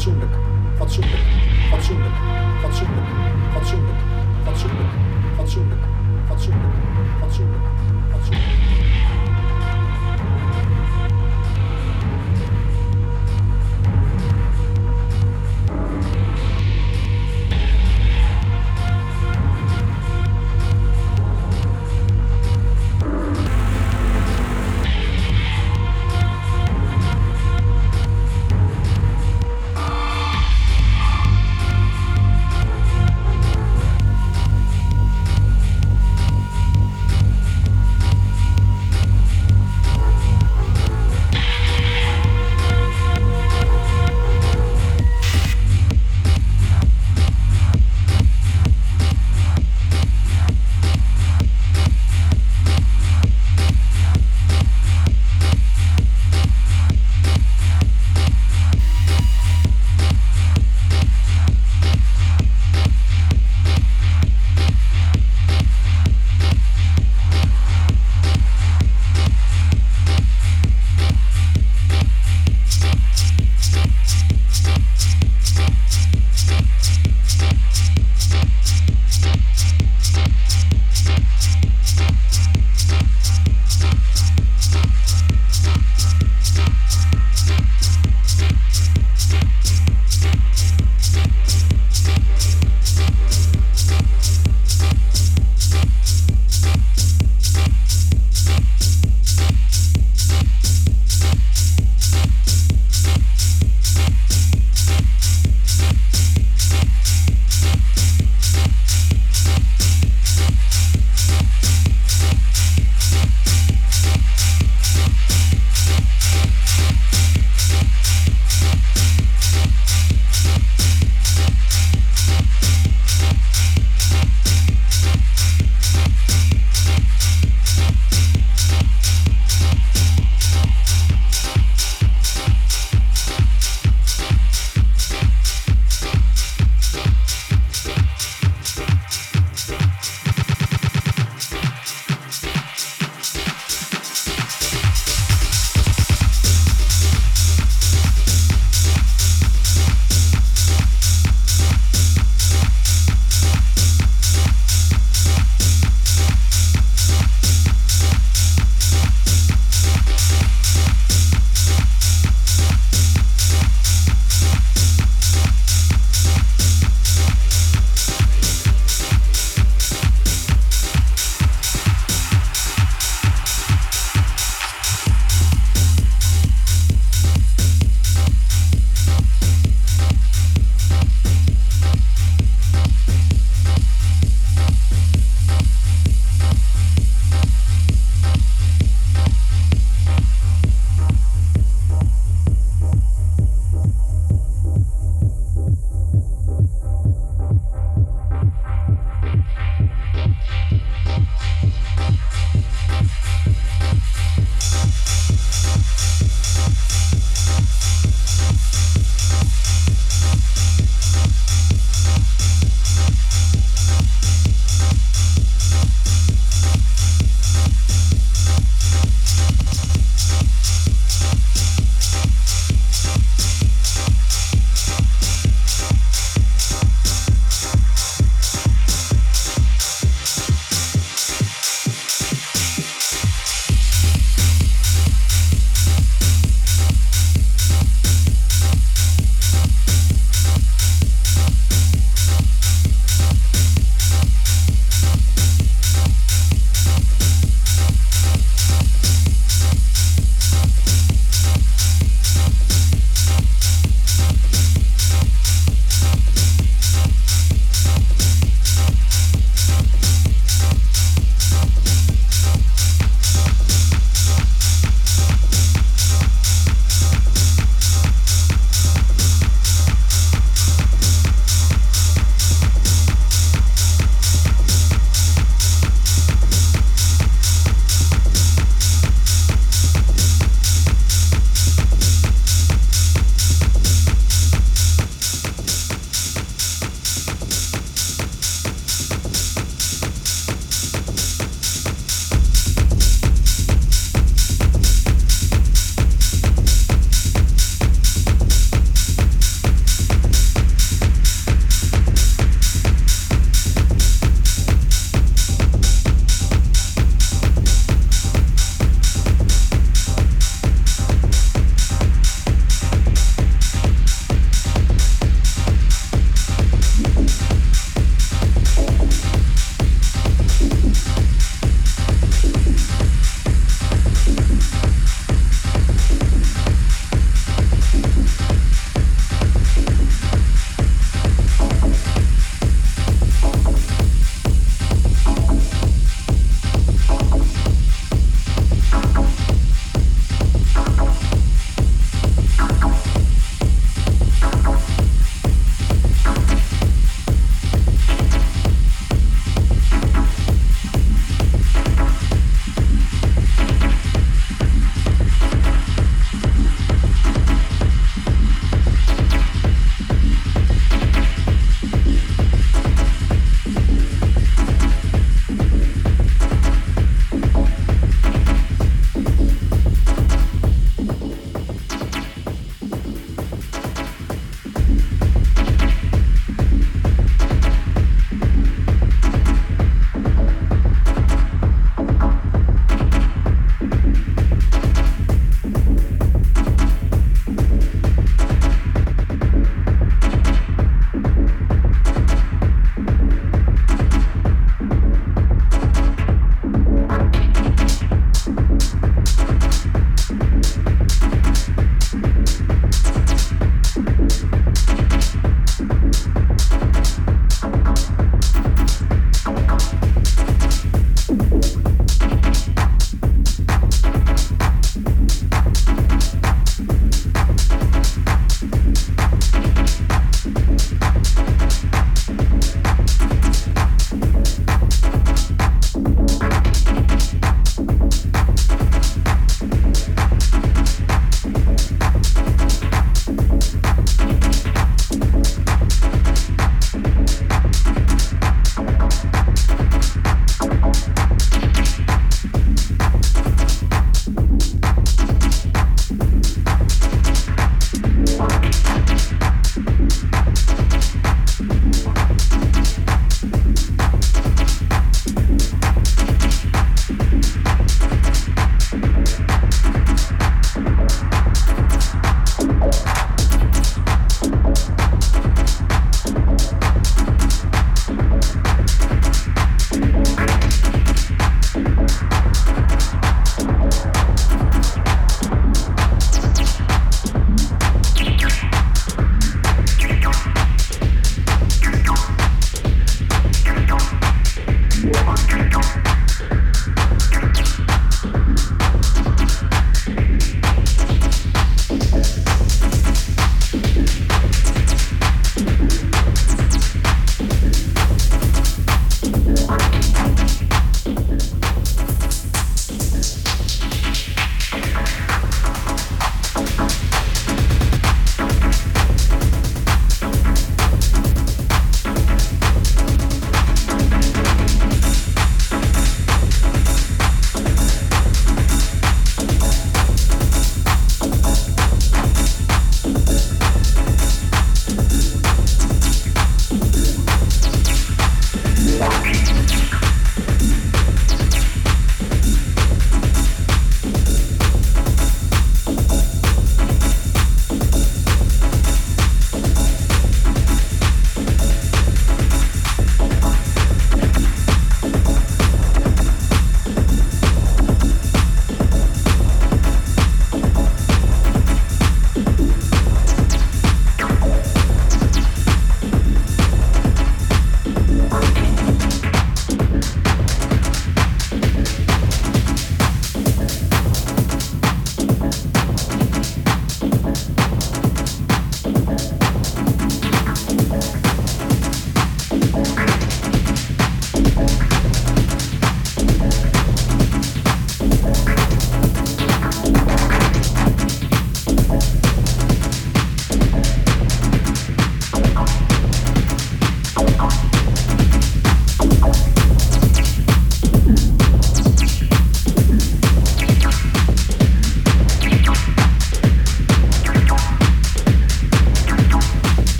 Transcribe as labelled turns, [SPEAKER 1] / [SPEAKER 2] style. [SPEAKER 1] fatshumlik, fatshumlik, fatshumlik, fatshumlik, fatshumlik, fatshumlik, fatshumlik, fatshumlik, fatshumlik, fatshumlik, fatshumlik,